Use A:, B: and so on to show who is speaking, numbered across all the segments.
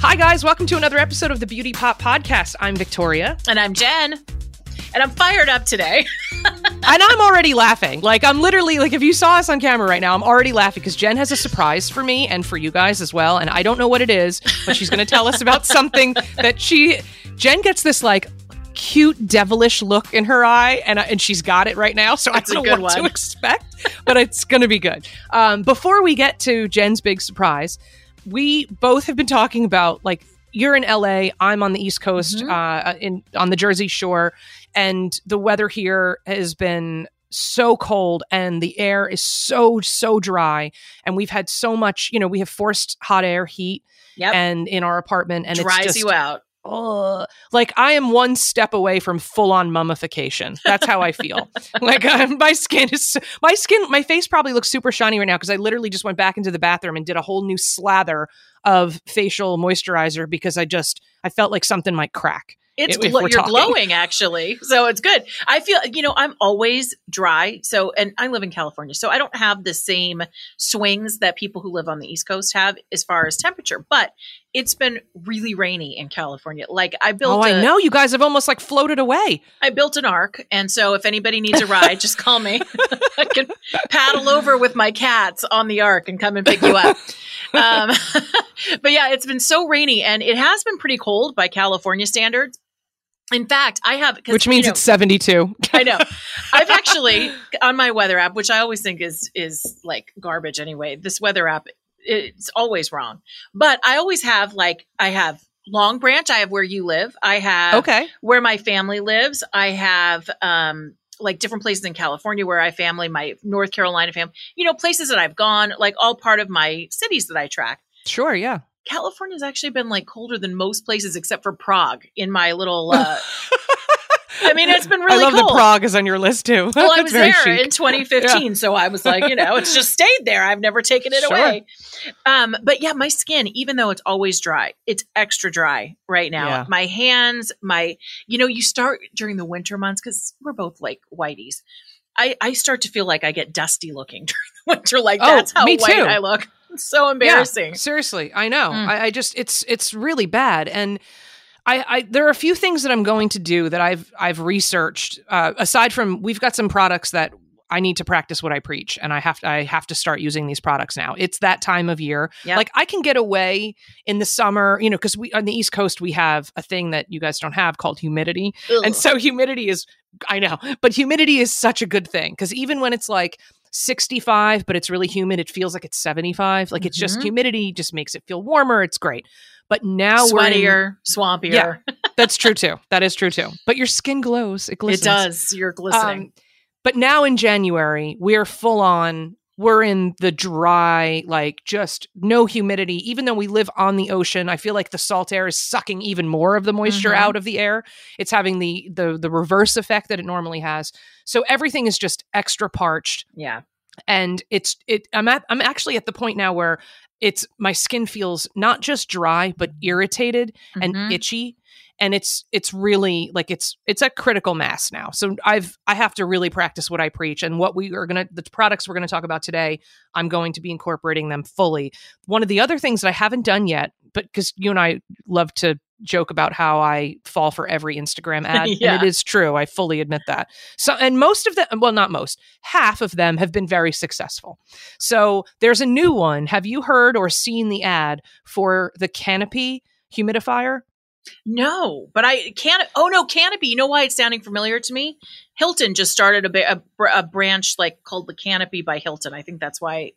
A: Hi, guys. Welcome to another episode of the Beauty Pop Podcast. I'm Victoria.
B: And I'm Jen. And I'm fired up today.
A: and I'm already laughing. Like, I'm literally, like, if you saw us on camera right now, I'm already laughing because Jen has a surprise for me and for you guys as well. And I don't know what it is, but she's going to tell us about something that she, Jen gets this, like, cute devilish look in her eye and and she's got it right now so
B: It's
A: i don't know what
B: one.
A: to expect but it's gonna be good um, before we get to jen's big surprise we both have been talking about like you're in la i'm on the east coast
B: Mhm.
A: uh, in on the jersey shore and the weather here has been so cold and the air is so so dry and we've had so much you know we have forced hot air heat
B: Yep.
A: and in our apartment and
B: Dries
A: it's just
B: you out.
A: Ugh. like I am one step away from full on mummification. That's how I feel. like uh, my skin is my skin, my face probably looks super shiny right now because I literally just went back into the bathroom and did a whole new slather of facial moisturizer because I just I felt like something might crack.
B: It's
A: if- if
B: glo-
A: we're
B: you're
A: talking.
B: glowing actually, so it's good. I feel you know I'm always dry, so and I live in California, so I don't have the same swings that people who live on the East Coast have as far as temperature. But it's been really rainy in California. Like I built,
A: Oh, I
B: a-
A: know you guys have almost like floated away.
B: I built an ark, and so if anybody needs a ride, just call me. I can paddle over with my cats on the ark and come and pick you up. Um, but yeah, it's been so rainy, and it has been pretty cold by California standards. In fact, I have,
A: Which means
B: you know,
A: it's 72.
B: I know. I've actually on my weather app, which I always think is is like garbage anyway. This weather app, it's always wrong. But I always have like I have Long Branch. I have where you live. I have
A: Okay.
B: where my family lives. I have um like different places in California where I family, my North Carolina family, you know, places that I've gone, like all part of my cities that I track.
A: Sure, yeah.
B: California's actually been like colder than most places except for Prague in my little uh I mean, it's been really
A: I love
B: cold.
A: that Prague is on your list too.
B: Well, I was there
A: chic.
B: in 2015, so I was like, you know, it's just stayed there. I've never taken it
A: Sure.
B: away. Um, but yeah, my skin, even though it's always dry, it's extra dry right now.
A: Yeah.
B: My hands, my, you know, you start during the winter months because we're both like whiteys. I, I start to feel like I get dusty looking during the winter. Like
A: Oh,
B: that's how white
A: too.
B: I look. It's so embarrassing.
A: Yeah, seriously, I know.
B: Mm.
A: I, I just it's it's really bad, and I, I there are a few things that I'm going to do that I've I've researched. Uh, aside from we've got some products that I need to practice what I preach, and I have to I have to start using these products now. It's that time of year.
B: Yep.
A: Like I can get away in the summer, you know, because we on the East Coast we have a thing that you guys don't have called humidity.
B: Ugh.
A: And so humidity is, I know, but humidity is such a good thing because even when it's like 65, but it's really humid, it feels like it's 75. Like it's just
B: Mhm.
A: humidity just makes it feel warmer. It's great. But now we're in-
B: Sweatier, swampier.
A: Yeah, that's true too. That is true too. But your skin glows. It
B: it does. You're glistening.
A: Um, but now in January, we're full on. We're in the dry, like just no humidity. Even though we live on the ocean, I feel like the salt air is sucking even more of the moisture
B: Mhm.
A: out of the air. It's having the the the reverse effect that it normally has. So everything is just extra parched
B: yeah.
A: and it's it i'm at i'm actually at the point now where it's my skin feels not just dry but irritated and
B: Mhm.
A: itchy. And it's it's really like it's it's a critical mass now. So i've i have to really practice what i preach and what we are going to the products we're going to talk about today i'm going to be incorporating them fully. One of the other things that i haven't done yet but because you and i love to joke about how i fall for every instagram ad
B: Yeah.
A: and it is true i fully admit that so and most of them well not most half of them have been very successful so there's a new one have you heard or seen the ad for the canopy humidifier
B: No, but I can't. Oh no, Canopy. You know why it's sounding familiar to me? Hilton just started a, a, a branch like called the Canopy by Hilton. I think that's why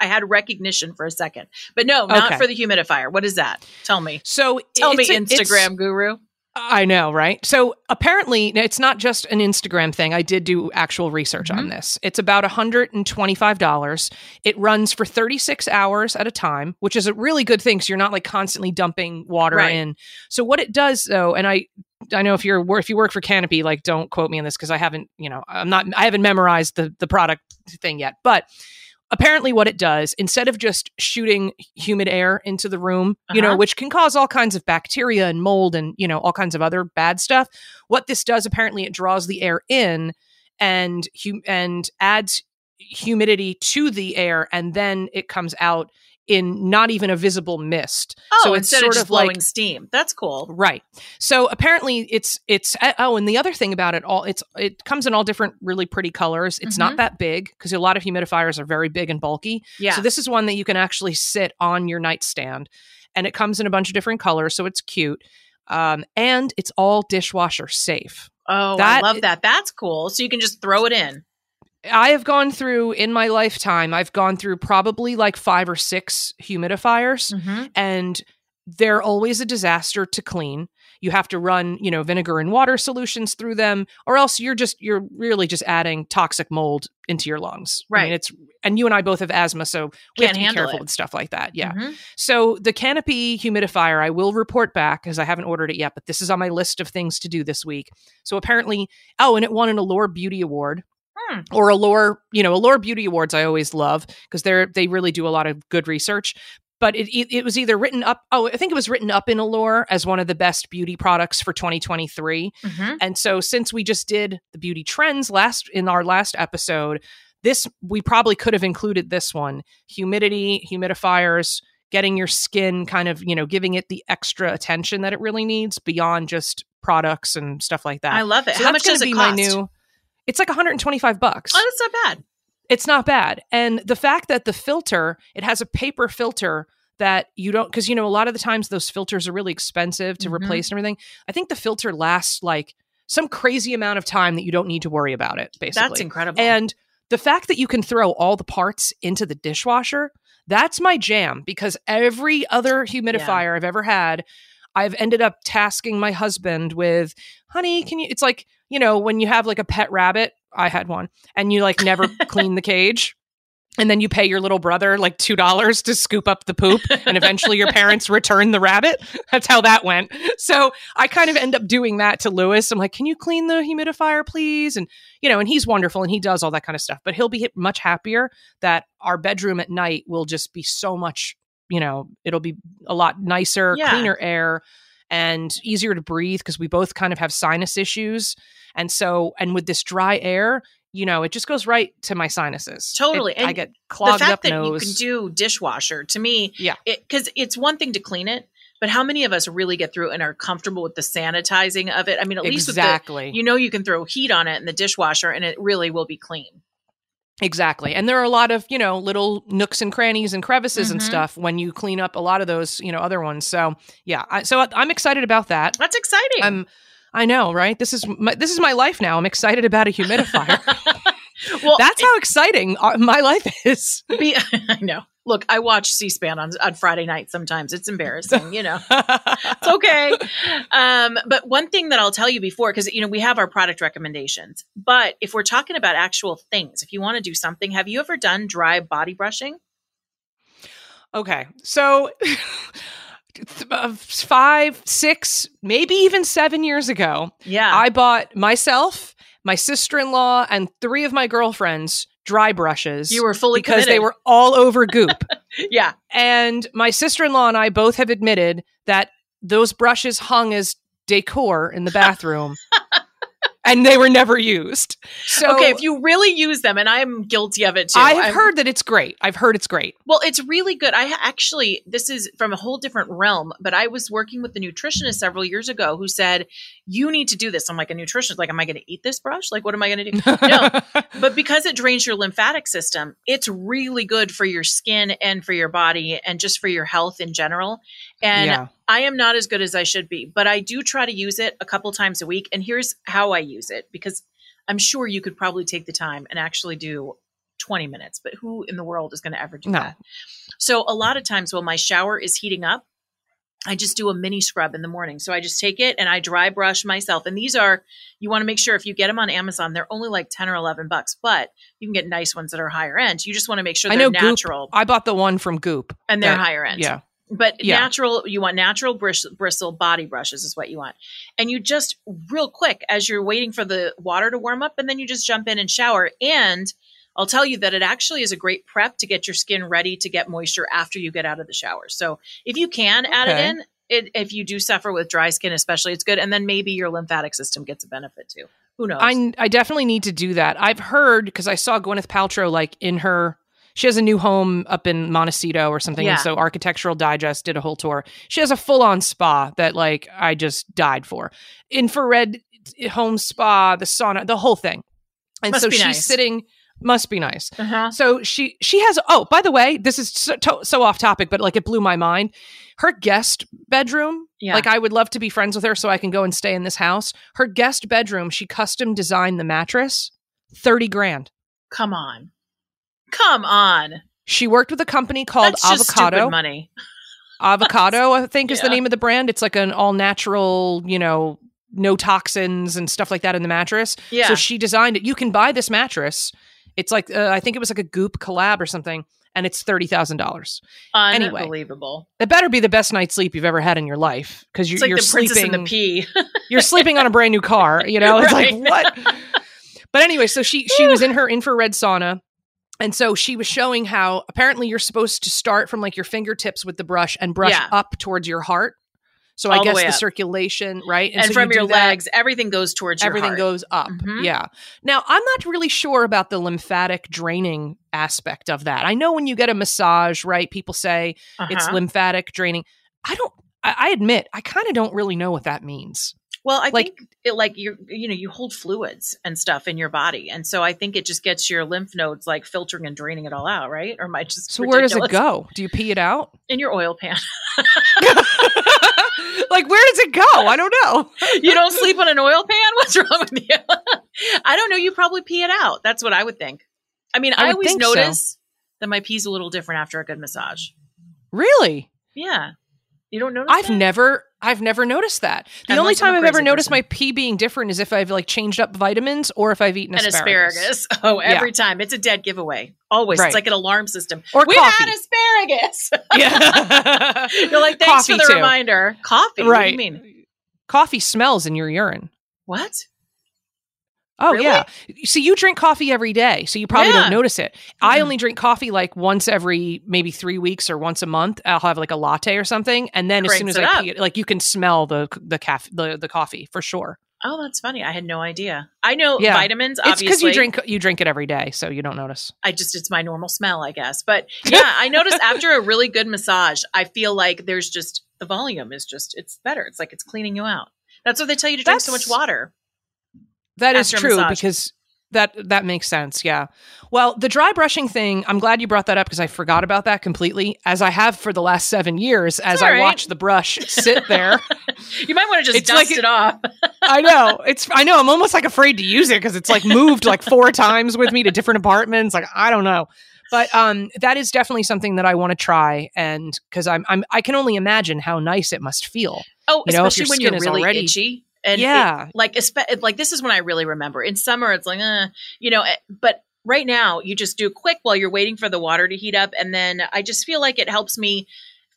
B: I- had recognition for a second. But no, not
A: Okay.
B: for the humidifier. What is that? Tell me.
A: so
B: Tell me,
A: a-
B: Instagram guru.
A: I know, right? So apparently, it's not just an Instagram thing. I did do actual research on
B: Mhm.
A: this. It's about $125. It runs for 36 hours at a time, which is a really good thing. So you're not like constantly dumping water
B: Right.
A: in. So what it does though, and I I know if you're if you work for Canopy, like don't quote me on this because I haven't, you know, I'm not I haven't memorized the the product thing yet. But apparently what it does instead of just shooting humid air into the room you know
B: Uh-huh.
A: which can cause all kinds of bacteria and mold and you know all kinds of other bad stuff what this does apparently it draws the air in and hum- and adds humidity to the air and then it comes out in not even a visible mist.
B: Oh,
A: so it's
B: instead
A: sort
B: of just
A: of
B: blowing
A: like
B: steam. That's cool.
A: Right. So apparently it's it's uh, oh and the other thing about it all it's it comes in all different really pretty colors. It's
B: Mhm.
A: not that big because a lot of humidifiers are very big and bulky.
B: Yeah.
A: So this is one that you can actually sit on your nightstand and it comes in a bunch of different colors so it's cute. Um and it's all dishwasher safe.
B: oh,
A: that
B: I love that. That's cool. So you can just throw it in.
A: I have gone through in my lifetime I've gone through probably like 5 or 6 humidifiers
B: Mhm.
A: and they're always a disaster to clean. You have to run, you know, vinegar and water solutions through them, or else you're just you're really just adding toxic mold into your lungs. I mean,
B: Right.
A: it's and you and I both have asthma, so we
B: Can't
A: have to be careful
B: it.
A: with stuff like that. Yeah.
B: Mhm.
A: So the canopy humidifier, I will report back because I haven't ordered it yet, but this is on my list of things to do this week. So apparently, oh, and it won an Allure Beauty Award
B: Hmm.
A: or Allure, you know, a Allure Beauty Awards. I always love because they're they really do a lot of good research. But it, it it was either written up. Oh, I think it was written up in Allure as one of the best beauty products for 2023.
B: Mhm.
A: And so since we just did the beauty trends last in our last episode, this we probably could have included this one. Humidity, humidifiers, getting your skin kind of, you know, giving it the extra attention that it really needs beyond just products and stuff like that.
B: I love it.
A: so
B: How much does it cost?
A: my new It's like 125 bucks.
B: Oh, that's not bad.
A: It's not bad. And the fact that the filter, it has a paper filter that you don't because you know a lot of the times those filters are really expensive to
B: Mhm.
A: replace and everything. I think the filter lasts like some crazy amount of time that you don't need to worry about it basically.
B: That's incredible.
A: And the fact that you can throw all the parts into the dishwasher, that's my jam because every other humidifier I've ever had, I've ended up tasking my husband with, honey, can you? It's like, you know, when you have like a pet rabbit, I had one, and you like never clean the cage. And then you pay your little brother like $2 to scoop up the poop, and eventually your parents return the rabbit. That's how that went. So I kind of end up doing that to Lewis. I'm like, can you clean the humidifier, please? And you know, and he's wonderful and he does all that kind of stuff. But he'll be much happier that our bedroom at night will just be so much, you know, it'll be a lot nicer,
B: Yeah.
A: cleaner air and easier to breathe because we both kind of have sinus issues. And so, and with this dry air, you know, it just goes right to my sinuses. It-
B: Totally.
A: I
B: And
A: get
B: the fact
A: up
B: that
A: nose.
B: you can do dishwasher to me,
A: Yeah.
B: because it's one thing to clean it, but how many of us really get through and are comfortable with the sanitizing of it? I mean, at least
A: exactly.
B: you know, you can throw heat on it in the dishwasher and it really will be clean.
A: Exactly. And there are a lot of, you know, little nooks and crannies and crevices and
B: Mhm.
A: stuff when you clean up a lot of those, you know, other ones. So, yeah. I, so I'm excited about that.
B: That's exciting.
A: I'm I know, right? This is my, this is my life now. I'm excited about a humidifier.
B: well,
A: That's how exciting uh, my life is.
B: be, I know. Look, I watch C-SPAN on, on Friday night sometimes. It's embarrassing, you know. it's okay. Um, but one thing that I'll tell you before, because you know we have our product recommendations, but if we're talking about actual things, if you want to do something, have you ever done dry body brushing?
A: okay. So 5, 6, maybe even 7 years ago,
B: Yeah,
A: I bought myself, my sister-in-law and 3 of my girlfriends dry brushes.
B: you were fully
A: because they were all over goop.
B: yeah,
A: and my sister-in-law and I both have admitted that those brushes hung as decor in the bathroom and they were never used. So
B: okay. If you really use them, and I'm guilty of it too.
A: I have
B: I'm-
A: heard that it's great. I've heard it's great.
B: Well, it's really good. I actually, this is from a whole different realm, but I was working with a nutritionist several years ago who said, You need to do this. I'm like, a nutritionist, like, am I going to eat this brush? Like, what am I going to do? No. But because it drains your lymphatic system, it's really good for your skin and for your body and just for your health in general. And
A: yeah.
B: I am not as good as I should be, but I do try to use it a couple times a week. And here's how I use it because I'm sure you could probably take the time and actually do 20 minutes, but who in the world is going to ever do
A: No.
B: that? So, a lot of times when my shower is heating up, I just do a mini scrub in the morning. So I just take it and I dry brush myself. And these are, you want to make sure if you get them on Amazon, they're only like 10 or 11 bucks, but you can get nice ones that are higher end. You just want to make sure
A: I
B: they're
A: know
B: natural
A: Goop. I bought the one from Goop.
B: and they're
A: that-
B: higher end.
A: Yeah.
B: But
A: Yeah.
B: natural, you want natural bris- bristle body brushes is what you want. And you just real quick as you're waiting for the water to warm up, and then you just jump in and shower. And I'll tell you that it actually is a great prep to get your skin ready to get moisture after you get out of the shower. So if you can add it in, it, if you do suffer with dry skin, especially, it's good. And then maybe your lymphatic system gets a benefit too. Who knows?
A: I I definitely need to do that. I've heard because I saw Gwyneth Paltrow like in her she has a new home up in Montecito or something.
B: Yeah.
A: And so Architectural Digest did a whole tour. She has a full on spa that like I just died for. Infrared home spa, the sauna, the whole thing. And
B: Must
A: so she's
B: nice.
A: sitting must be nice.
B: Uh-huh.
A: So she she has oh by the way this is so, to- so off topic but like it blew my mind. Her guest bedroom
B: Yeah.
A: like I would love to be friends with her so I can go and stay in this house. Her guest bedroom she custom designed the mattress 30 grand.
B: Come on. Come on.
A: She worked with a company called
B: That's
A: Avocado.
B: money.
A: Avocado I think is the name of the brand. It's like an all natural, you know, no toxins and stuff like that in the mattress.
B: Yeah.
A: So she designed it. You can buy this mattress. It's like uh, I think it was like a Goop collab or something, and it's thirty thousand dollars. Anyway.
B: Unbelievable.
A: It better be the best night's sleep you've ever had in your life because you're,
B: like
A: you're
B: the
A: sleeping.
B: the pea.
A: you're sleeping on a brand new car. You know, it's
B: Right.
A: like what? But anyway, so she she was in her infrared sauna. And so she was showing how apparently you're supposed to start from like your fingertips with the brush and brush
B: Yeah.
A: up towards your heart. So
B: All
A: I guess
B: way
A: the, circulation, right?
B: and
A: so
B: from
A: you
B: your
A: do that,
B: legs, everything goes towards your
A: everything goes up.
B: Mhm.
A: Yeah. Now, I'm not really sure about the lymphatic draining aspect of that. I know when you get a massage, right? People say it's
B: Uh-huh.
A: lymphatic draining. I don't I, I admit, I kind of don't really know what that means.
B: Well, I
A: like-
B: think it like you you know you hold fluids and stuff in your body, and so I think it just gets your lymph nodes like filtering and draining it all out, right? Or I just
A: So where does it go? Do you pee it out?
B: in your oil pan?
A: like where does it go? I don't know.
B: you don't sleep on an oil pan? What's wrong with you? I don't know. You probably pee it out. That's what I would think. I mean,
A: I
B: I, always
A: think so.
B: notice that my pee's a little different after a good massage.
A: Really?
B: Yeah, you don't notice.
A: I've
B: that?
A: never I've never noticed that. The only
B: Unless
A: time I've ever noticed
B: person.
A: my pee being different is if I've like changed up vitamins or if I've eaten asparagus.
B: Oh, every time it's a dead giveaway. Always,
A: Right.
B: it's like an alarm system.
A: Or
B: We've
A: coffee.
B: had asparagus.
A: Yeah.
B: You're like, thanks
A: Coffee
B: for the
A: too.
B: reminder. Coffee. What do
A: right.
B: you mean?
A: Coffee smells in your urine.
B: What?
A: Oh
B: Really?
A: yeah. See, you drink coffee every day, so you probably
B: Yeah.
A: don't notice it. I
B: Mhm.
A: only drink coffee like once every maybe three weeks or once a month. I'll have like a latte or something, and then as soon as I
B: up.
A: pee it, like you can smell the the caf- the the coffee for sure.
B: Oh, that's funny. I had no idea. I know
A: Yeah.
B: vitamins.
A: It's because you drink you drink it every day, so you don't notice.
B: I just it's my normal smell, I guess. But yeah, I notice after a really good massage, I feel like there's just the volume is just it's better. It's like it's cleaning you out. That's what they tell you to drink so much water.
A: That is true
B: massage.
A: because that that makes sense. Yeah. Well, the dry brushing thing, I'm glad you brought that up because I forgot about that completely, as I have for the last seven years. As
B: all
A: I
B: right.
A: watch the brush sit there,
B: You might want to just
A: It's
B: dust
A: like-
B: it off.
A: I know it's. I know I'm almost like afraid to use it because it's like moved like four times with me to different apartments. Like I don't know, but um, that is definitely something that I want to try, and because I'm I'm I can only imagine how nice it must feel.
B: Oh,
A: You know,
B: especially
A: your
B: when you're really
A: already-
B: itchy. And it-
A: Yeah.
B: like espe- like this is when I really remember. In summer, it's like, uh, you know, eh, but right now you just do quick while you're waiting for the water to heat up, and then I just feel like it helps me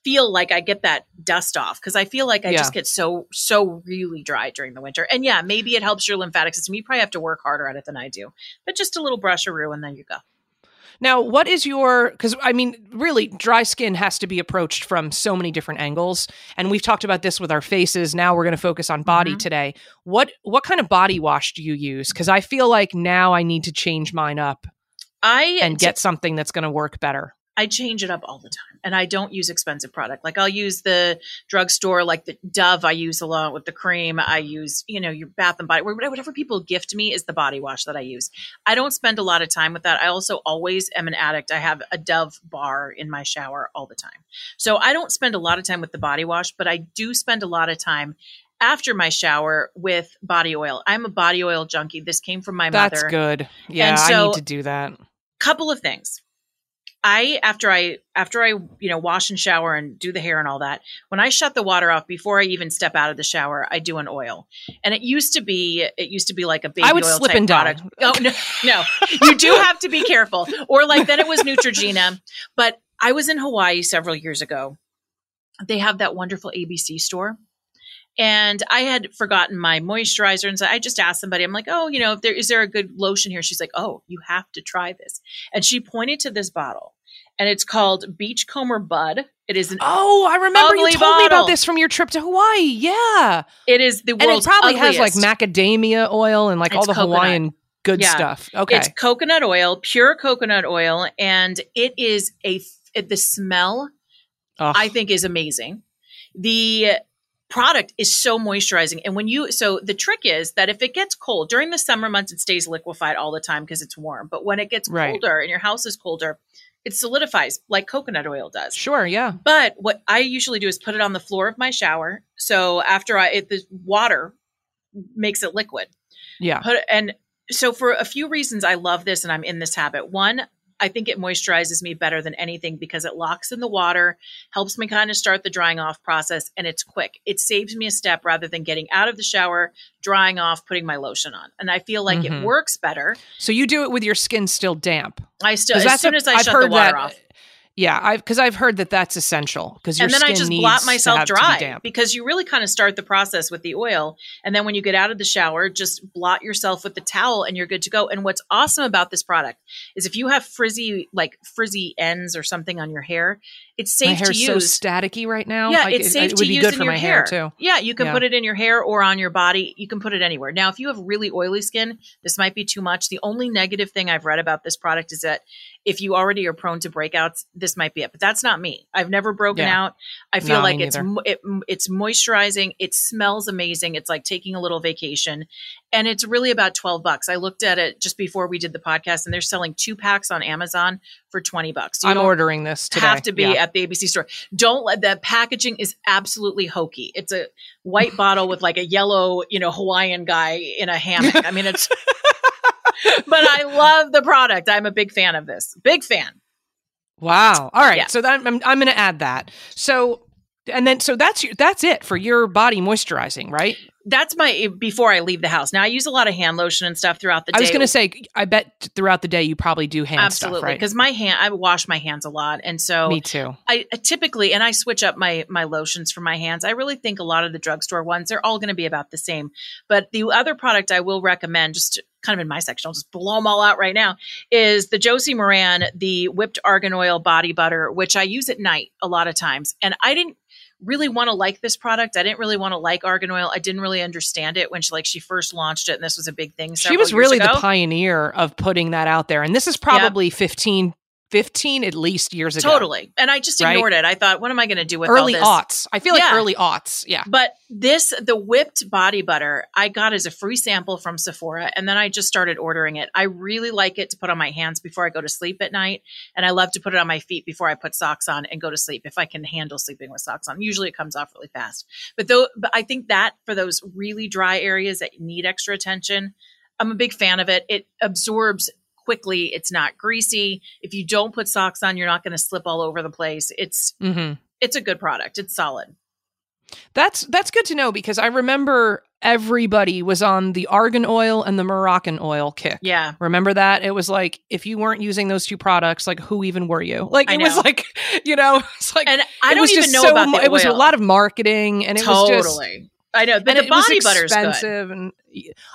B: feel like I get that dust off because I feel like I
A: Yeah.
B: just get so so really dry during the winter. And yeah, maybe it helps your lymphatic system. You probably have to work harder at it than I do, but just a little brusharoo, and then you go.
A: Now, what is your because I mean, really, dry skin has to be approached from so many different angles, and we've talked about this with our faces. Now we're going to focus on body
B: Mhm.
A: today. What what kind of body wash do you use? Because I feel like now I need to change mine up
B: I
A: and get something that's going to work better.
B: I change it up all the time and I don't use expensive product. Like I'll use the drugstore, like the Dove I use a lot with the cream. I use, you know, your bath and body, whatever people gift me is the body wash that I use. I don't spend a lot of time with that. I also always am an addict. I have a Dove bar in my shower all the time. So I don't spend a lot of time with the body wash, but I do spend a lot of time after my shower with body oil. I'm a body oil junkie. This came from my
A: That's
B: mother That's
A: good. Yeah, I need to do that.
B: couple of things. I after I after I you know wash and shower and do the hair and all that, when I shut the water off before I even step out of the shower, I do an oil. And it used to be it used to be like a baby
A: I would
B: oil
A: slip
B: type
A: and die.
B: Oh no, no. You do have to be careful. Or like then it was Neutrogena, but I was in Hawaii several years ago. They have that wonderful ABC store. And I had forgotten my moisturizer, and so I just asked somebody. I'm like, "Oh, you know, if there is there a good lotion here?" She's like, "Oh, you have to try this." And she pointed to this bottle, and it's called Beachcomber Bud. It is an
A: Oh, I remember you told me about this from your trip to Hawaii. Yeah,
B: it is the
A: and it
B: world's
A: probably has like macadamia oil and like
B: It's
A: all the
B: coconut.
A: Hawaiian good
B: Yeah.
A: stuff. Okay.
B: It's coconut oil, pure coconut oil, and it is a the smell
A: Ugh.
B: I think is amazing. The product is so moisturizing. And when you, so the trick is that if it gets cold during the summer months, it stays liquefied all the time because it's warm. But when it gets
A: Right.
B: colder and your house is colder, it solidifies like coconut oil does.
A: sure. Yeah.
B: But what I usually do is put it on the floor of my shower. So after I, it, the water makes it liquid
A: Yeah.
B: put and so for a few reasons I love this and I'm in this habit. One, I think it moisturizes me better than anything because it locks in the water, helps me kind of start the drying off process, and it's quick. It saves me a step rather than getting out of the shower, drying off, putting my lotion on. And I feel like
A: Mhm.
B: it works better.
A: So you do it with your skin still damp.
B: I still as soon
A: a-
B: as I
A: I've
B: shut the water
A: that-
B: off.
A: Yeah, I've because I've heard that that's essential because
B: and then I just blot myself
A: to be
B: dry because you really kind of start the process with the oil. And then when you get out of the shower, just blot yourself with the towel and you're good to go. And what's awesome about this product is if you have frizzy, like frizzy ends or something on your hair, it's
A: My
B: safe to
A: hair's so
B: use.
A: staticky right now.
B: yeah,
A: Like,
B: it's safe
A: it,
B: to
A: would be
B: use
A: good
B: in
A: for
B: your
A: my
B: hair.
A: too.
B: Yeah, you can
A: Yeah.
B: put it in your hair or on your body. You can put it anywhere. Now, if you have really oily skin, this might be too much. The only negative thing I've read about this product is that if you already are prone to breakouts, this might be it. But that's not me. I've never broken
A: Yeah.
B: out. I feel
A: No,
B: like it's it, it's moisturizing. It smells amazing. It's like taking a little vacation, and it's really about twelve bucks. I looked at it just before we did the podcast, and they're selling two packs on Amazon for twenty bucks. You
A: I'm ordering this today.
B: have to be
A: Yeah.
B: at the ABC store. Don't let the packaging is absolutely hokey. It's a white bottle with like a yellow, you know, Hawaiian guy in a hammock. I mean, it's. but I love the product. I'm a big fan of this. Big fan.
A: Wow. All right.
B: Yeah.
A: So that, I'm I'm going to add that. So and then so that's your, that's it for your body moisturizing, right?
B: That's my before I leave the house. Now I use a lot of hand lotion and stuff throughout the day.
A: I was going to say I bet throughout the day you probably do hand
B: absolutely
A: stuff, right?
B: because my hand I wash my hands a lot, and so
A: Me too.
B: I, I typically and I switch up my my lotions for my hands. I really think a lot of the drugstore ones they're all going to be about the same. But the other product I will recommend, just kind of in my section, I'll just blow them all out right now, is the Josie Maran the whipped argan oil body butter, which I use at night a lot of times. And I didn't really want to like this product. I didn't really want to like argan oil. I didn't really understand it when she like she first launched it, and this was a big thing.
A: She was really
B: ago.
A: the pioneer of putting that out there. And this is probably 15 15 at least years ago.
B: Totally. And I just
A: Right?
B: ignored it. I thought, what am I going to do with
A: Early aughts. I feel like
B: Yeah.
A: early aughts. Yeah.
B: But this, the whipped body butter, I got as a free sample from Sephora, and then I just started ordering it. I really like it to put on my hands before I go to sleep at night, and I love to put it on my feet before I put socks on and go to sleep if I can handle sleeping with socks on. Usually, it comes off really fast. But though, but I think that for those really dry areas that need extra attention, I'm a big fan of it. It absorbs quickly. It's not greasy. If you don't put socks on, you're not going to slip all over the place. It's
A: hmm
B: it's a good product. It's solid.
A: That's that's good to know because I remember everybody was on the argan oil and the Moroccan oil kick.
B: Yeah.
A: Remember that? It was like if you weren't using those two products, like who even were you? Like
B: I
A: it was like, you know, it's like
B: And I
A: it
B: don't
A: was
B: even know
A: so
B: about the
A: it was a lot of marketing and it was just
B: totally. I know, but
A: and
B: the body butter's good.
A: expensive and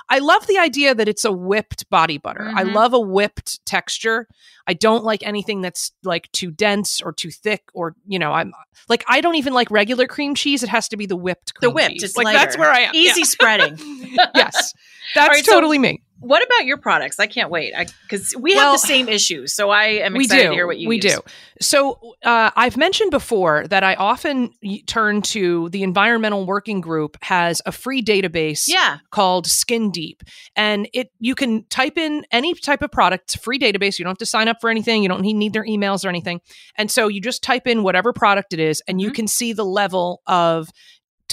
A: I love the idea that it's a whipped body butter. I
B: Mhm.
A: love a whipped texture. I don't like anything that's like too dense or too thick or you know I'm like I don't even like regular cream cheese. It has to be the whipped
B: The
A: cream
B: whipped,
A: cheese.
B: it's
A: like that's where I am.
B: Easy
A: Yeah.
B: spreading.
A: yes, that's
B: right, so-
A: totally me.
B: What about your products? I can't wait because we
A: Well,
B: have the same issues. So I am
A: we
B: excited
A: do.
B: to hear what you
A: we
B: use.
A: do. So uh, I've mentioned before that I often turn to the Environmental Working Group has a free database
B: Yeah.
A: called Skin Deep, and it you can type in any type of product. It's a free database. You don't have to sign up for anything. You don't need, need their emails or anything. And so you just type in whatever product it is, and you
B: Mhm.
A: can see the level of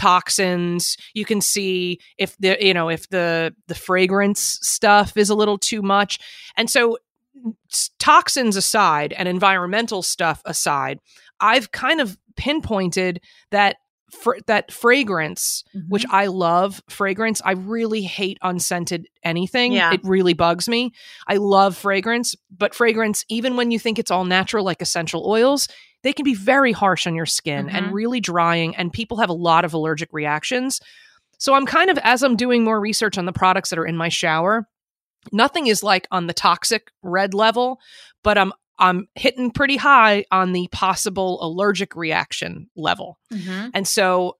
A: toxins. You can see if the you know if the the fragrance stuff is a little too much. And so toxins aside and environmental stuff aside i've kind of pinpointed that fr- that fragrance which
B: Mm-hmm.
A: I love fragrance. I really hate unscented anything.
B: Yeah.
A: It really bugs me. I love fragrance, but fragrance, even when you think it's all natural, like essential oils, they can be very harsh on your skin
B: Mhm.
A: and really drying, and people have a lot of allergic reactions. So I'm kind of, as I'm doing more research on the products that are in my shower, nothing is like on the toxic red level, but I'm I'm hitting pretty high on the possible allergic reaction level.
B: Mhm.
A: And so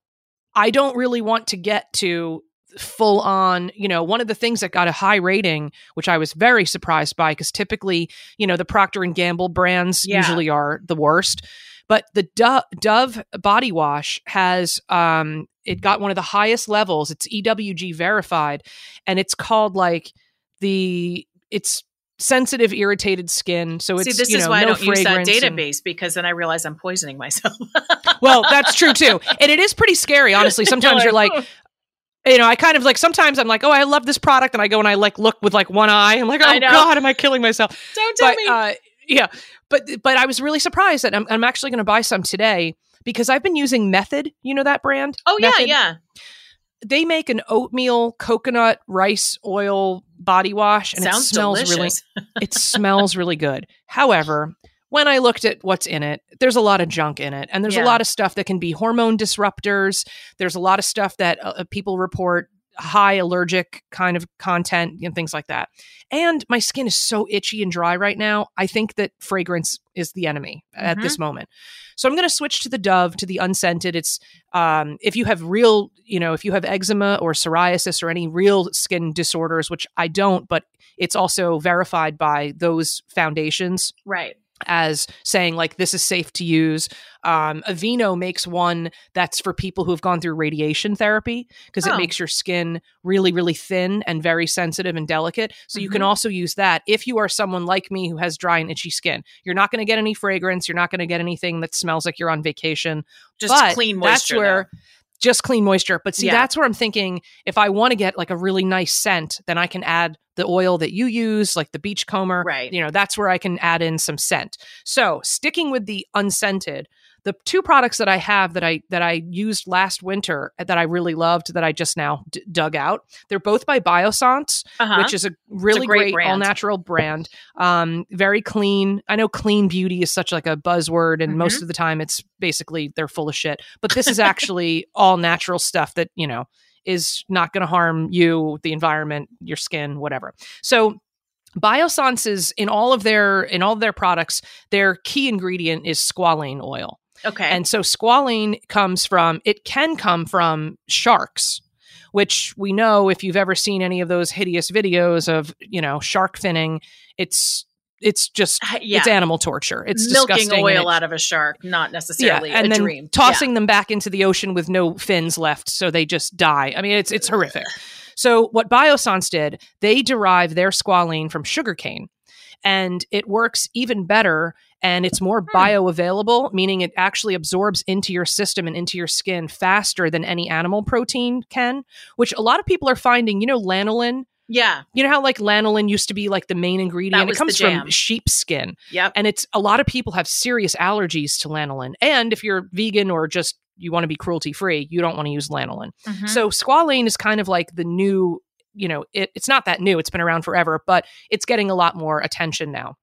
A: I don't really want to get to full on, you know, one of the things that got a high rating, which I was very surprised by because typically, you know, the Procter and Gamble brands
B: Yeah.
A: usually are the worst. But the Dove, Dove body wash has um it got one of the highest levels. It's EWG verified and it's called like the it's sensitive irritated skin. So it's
B: See, this
A: you
B: is
A: know,
B: why I don't use that
A: fragrance and-
B: database because then I realize I'm poisoning myself.
A: well, that's true too. And it is pretty scary, honestly. Sometimes you're like, you know, I kind of like sometimes I'm like, oh, I love this product, and I go and I like look with like one eye. I'm like, oh god, am I killing myself?
B: don't tell
A: But
B: me.
A: uh, yeah, but but I was really surprised that I'm, I'm actually going to buy some today because I've been using Method. You know that brand?
B: oh yeah,
A: Method?
B: yeah.
A: They make an oatmeal coconut rice oil body wash, and
B: Sounds
A: it smells
B: delicious.
A: really it smells really good. However, when I looked at what's in it, there's a lot of junk in it, and there's
B: Yeah.
A: a lot of stuff that can be hormone disruptors. There's a lot of stuff that uh, people report high allergic kind of content and things like that. And my skin is so itchy and dry right now. I think that fragrance is the enemy at
B: Mhm.
A: this moment. So I'm going to switch to the Dove to the unscented. It's um, if you have real, you know, if you have eczema or psoriasis or any real skin disorders, which I don't, but it's also verified by those foundations
B: Right.
A: As saying like this is safe to use. Um, Aveeno makes one that's for people who have gone through radiation therapy because
B: Oh.
A: it makes your skin really, really thin and very sensitive and delicate. So you can
B: Mhm.
A: also use that if you are someone like me who has dry and itchy skin. You're not going to get any fragrance. You're not going to get anything that smells like you're on vacation.
B: Just
A: But
B: clean moisture.
A: That's where. Just clean moisture. But see,
B: Yeah.
A: that's where I'm thinking if I want to get like a really nice scent, then I can add the oil that you use, like the beachcomber
B: Right.
A: you know that's where i can add in some scent so sticking with the unscented the two products that i have that i that i used last winter that i really loved that i just now d- dug out they're both by Biossance
B: uh-huh.
A: which is a really
B: great
A: great, all natural brand um very clean i know clean beauty is such like a buzzword and
B: Mm-hmm.
A: most of the time it's basically they're full of shit but this is actually all natural stuff that you know is not going to harm you the environment your skin whatever so Biossance's in all of their in all of their products, their key ingredient is squalane oil.
B: Okay.
A: And so squalane comes from it can come from sharks, which we know if you've ever seen any of those hideous videos of, you know, shark finning, it's it's just
B: Uh, yeah.
A: it's animal torture. It's
B: milking oil
A: it-
B: out of a shark, not necessarily
A: and
B: a
A: then
B: dream.
A: tossing them back into the ocean with no fins left, so they just die. I mean, it's it's horrific. So what Biossance did, they derive their squalene from sugarcane, and it works even better. And it's more
B: Hmm.
A: bioavailable, meaning it actually absorbs into your system and into your skin faster than any animal protein can. Which a lot of people are finding. You know, lanolin.
B: Yeah.
A: You know how like lanolin used to be like the main ingredient. it comes from sheepskin
B: Yep.
A: and it's a lot of people have serious allergies to lanolin and if you're vegan or just you want to be cruelty free you don't want to use lanolin
B: Mhm.
A: so squalane is kind of like the new you know it, it's not that new it's been around forever but it's getting a lot more attention now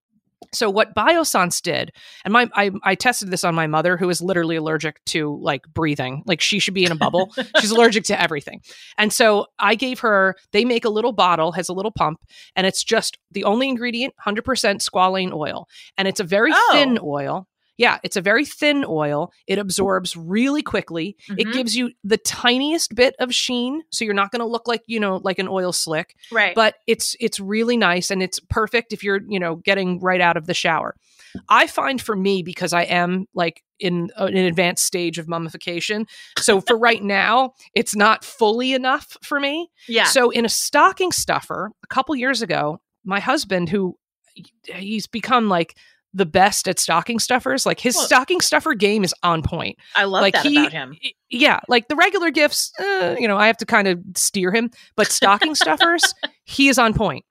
A: so what Biossance did, and my I, I tested this on my mother, who is literally allergic to like breathing. Like she should be in a bubble. She's allergic to everything. And so I gave her. They make a little bottle, has a little pump, and it's just the only ingredient, hundred percent squalane oil, and it's a very
B: Oh.
A: thin oil. Yeah, it's a very thin oil. It absorbs really quickly. It
B: Mhm.
A: gives you the tiniest bit of sheen, so you're not going to look like you know like an oil slick
B: right.
A: but it's it's really nice and it's perfect if you're you know getting right out of the shower i find for me because i am like in an advanced stage of mummification so for right now it's not fully enough for me
B: yeah.
A: so in a stocking stuffer a couple years ago my husband who he's become like the best at stocking stuffers like his
B: Well-
A: stocking stuffer game is on point
B: I love
A: like
B: that
A: he-
B: about him.
A: yeah, like the regular gifts, uh, you know, I have to kind of steer him, but stocking stuffers, he is on point.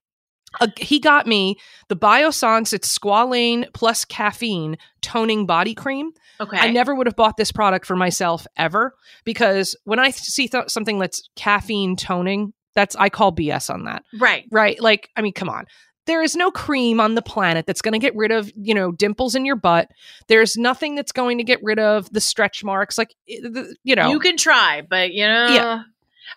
A: Uh, he got me the Biossance, it's squalane plus caffeine toning body cream.
B: Okay.
A: I never would have bought this product for myself ever because when I see th- something that's caffeine toning, that's I call BS on that.
B: right.
A: Right? Like, I mean, come on. There is no cream on the planet that's going to get rid of, you know, dimples in your butt. There's nothing that's going to get rid of the stretch marks. Like, the- you know,
B: You can try, but you know.
A: Yeah.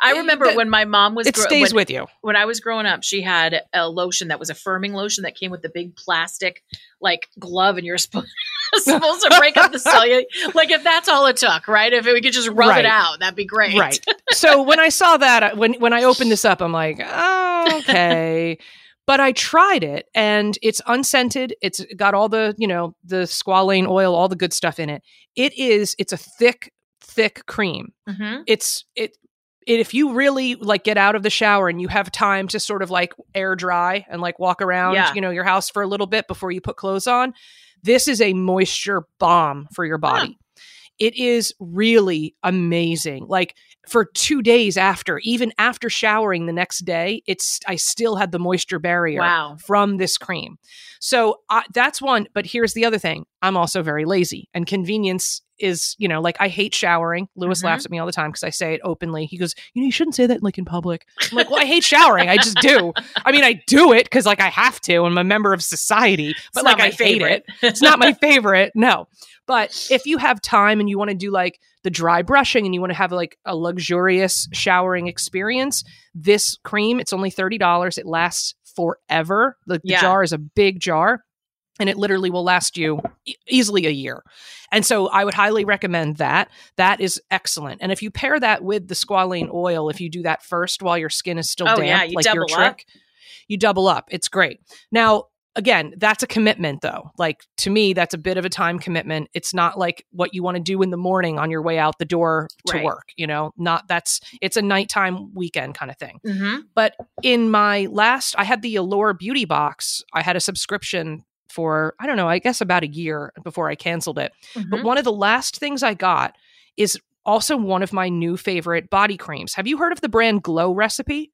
B: I
A: Uh,
B: remember
A: that-
B: when my mom was
A: it
B: gro-
A: stays
B: when,
A: with you.
B: when I was growing up, she had a lotion that was a firming lotion that came with the big plastic like glove, and you're supposed supposed to break up the cellulite. Like if that's all it took, right? If we could just rub
A: Right.
B: it out, that'd be great.
A: Right. So when I saw that, when when I opened this up, I'm like, oh, okay. But I tried it, and it's unscented. It's got all the you know the squalane oil, all the good stuff in it. It is. It's a thick, thick cream.
B: hmm
A: It's it. It, if you really like get out of the shower and you have time to sort of like air dry and like walk around
B: Yeah.
A: you know your house for a little bit before you put clothes on this is a moisture bomb for your body it is really amazing like for two days after even after showering the next day it's i still had the moisture barrier
B: Wow.
A: from this cream so uh, that's one but here's the other thing i'm also very lazy and convenience is you know like i hate showering. Lewis
B: Mhm.
A: laughs at me all the time because i say it openly. He goes you know you shouldn't say that like in public. I'm like well i hate showering. I just do. I mean i do it because like i have to. I'm a member of society but
B: It's
A: like i hate it. it's not my favorite. No. But if you have time and you want to do like the dry brushing and you want to have like a luxurious showering experience this cream it's only $30 it lasts forever. The, the
B: Yeah.
A: jar is a big jar and it literally will last you e- easily a year. And so i would highly recommend that. That is excellent. And if you pair that with the squalane oil if you do that first while your skin is still
B: Oh,
A: damp
B: yeah, you
A: like your
B: double up.
A: trick you double up. It's great. Now again that's a commitment though. Like to me that's a bit of a time commitment. It's not like what you want to do in the morning on your way out the door to
B: Right.
A: work you know? Not that's it's a nighttime weekend kind of thing.
B: Hmm
A: but in my last i had the allure beauty box. I had a subscription for i don't know i guess about a year before i canceled it
B: Mm-hmm.
A: but one of the last things i got is also one of my new favorite body creams have you heard of the brand glow recipe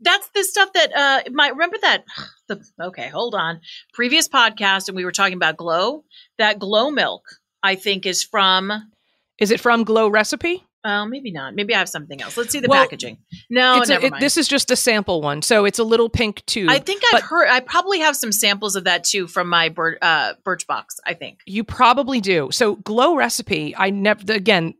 B: That's the stuff that uh my remember that the okay, hold on. Previous podcast and we were talking about glow. That glow milk, I think, is from
A: is it from glow recipe
B: oh maybe not. Maybe I have something else. Let's see the
A: Well,
B: packaging. No,
A: it's a-
B: never
A: it-
B: mind.
A: this is just a sample one so it's a little pink tube
B: I think I've heard I probably have some samples of that too from my bir- uh Birchbox, I think.
A: You probably do. So, Glow Recipe, I never, again,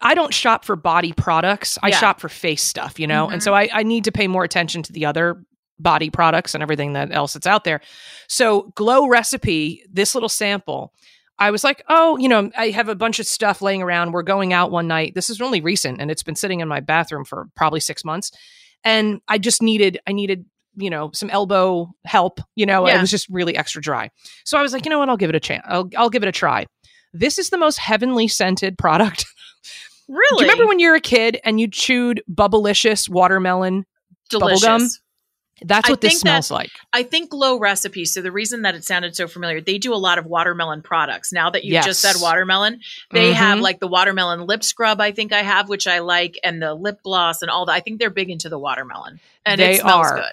A: I don't shop for body products. I
B: Yeah.
A: shop for face stuff, you know? And
B: Mhm.
A: so I, I need to pay more attention to the other body products and everything that else that's out there. So, Glow Recipe, this little sample, I was like, oh, you know, I have a bunch of stuff laying around. We're going out one night. This is only recent and it's been sitting in my bathroom for probably six months. And I just needed, I needed, you know, some elbow help. You know, it was just really extra dry. So I was like, you know what? I'll give it a chance. I'll, I'll give it a try. This is the most heavenly scented product.
B: Really?
A: Do you remember when you were a kid and you chewed Bubblicious watermelon?
B: delicious?
A: bubblegum? That's
B: I
A: what this
B: think that-
A: smells like.
B: I think Glow Recipe. So the reason that it sounded so familiar, they do a lot of watermelon products. Now that you just said watermelon, they have
A: Mhm.
B: like the watermelon lip scrub. I think I have, which I like, and the lip gloss and all that. I think they're big into the watermelon, and
A: They
B: it smells
A: are.
B: good.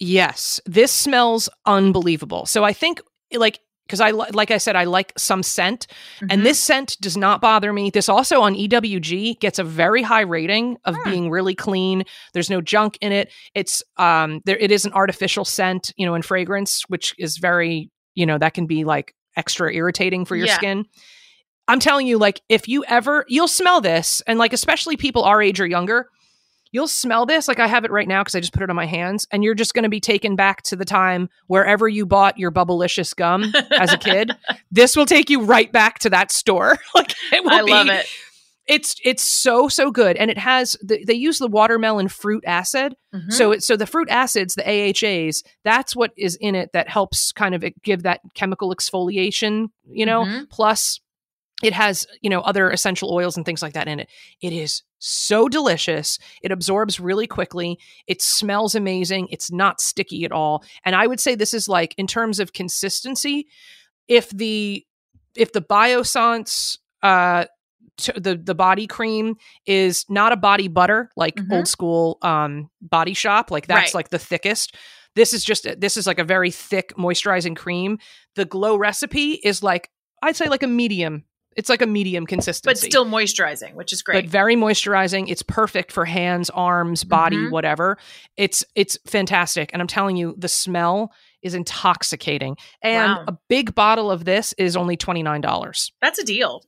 A: Yes, this smells unbelievable. So I think like because I like I said I like some scent
B: Mhm.
A: and this scent does not bother me. This also on EWG gets a very high rating of
B: Hmm.
A: being really clean. There's no junk in it. It's um there it is an artificial scent, you know, in fragrance which is very, you know, that can be like extra irritating for your
B: Yeah.
A: skin. I'm telling you like if you ever you'll smell this and like especially people our age or younger you'll smell this like I have it right now because I just put it on my hands, and you're just going to be taken back to the time wherever you bought your Bubblicious gum as a kid. this will take you right back to that store. like it will
B: I
A: be,
B: love it.
A: It's it's so so good, and it has the, they use the watermelon fruit acid.
B: Mhm.
A: So it, so the fruit acids, the AHAs, that's what is in it that helps kind of give that chemical exfoliation. You know,
B: Mhm.
A: plus it has you know other essential oils and things like that in it. It is so delicious. It absorbs really quickly. It smells amazing. It's not sticky at all. And i would say this is like in terms of consistency if the if the Biossance uh t- the the body cream is not a body butter like
B: Mhm.
A: old school um body shop like that's
B: Right.
A: like the thickest this is just this is like a very thick moisturizing cream. The glow recipe is like i'd say like a medium it's like a medium consistency
B: but still moisturizing, which is great.
A: but very moisturizing it's perfect for hands arms body
B: Mhm.
A: whatever it's it's fantastic and i'm telling you the smell is intoxicating and
B: Wow.
A: a big bottle of this is only $29
B: That's a deal.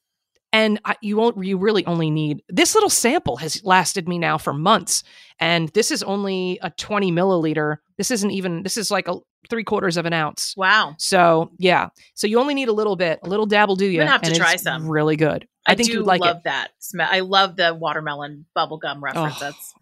A: And I, you won't you really only need this little sample has lasted me now for months and this is only a 20 milliliter this isn't even this is like a three quarters of an ounce
B: Wow.
A: so yeah so you only need a little bit a little dabble do you
B: have to try
A: it's
B: some.
A: really good i, think you'd like
B: love
A: it
B: that smell. I love the watermelon bubblegum reference.
A: Oh.
B: That's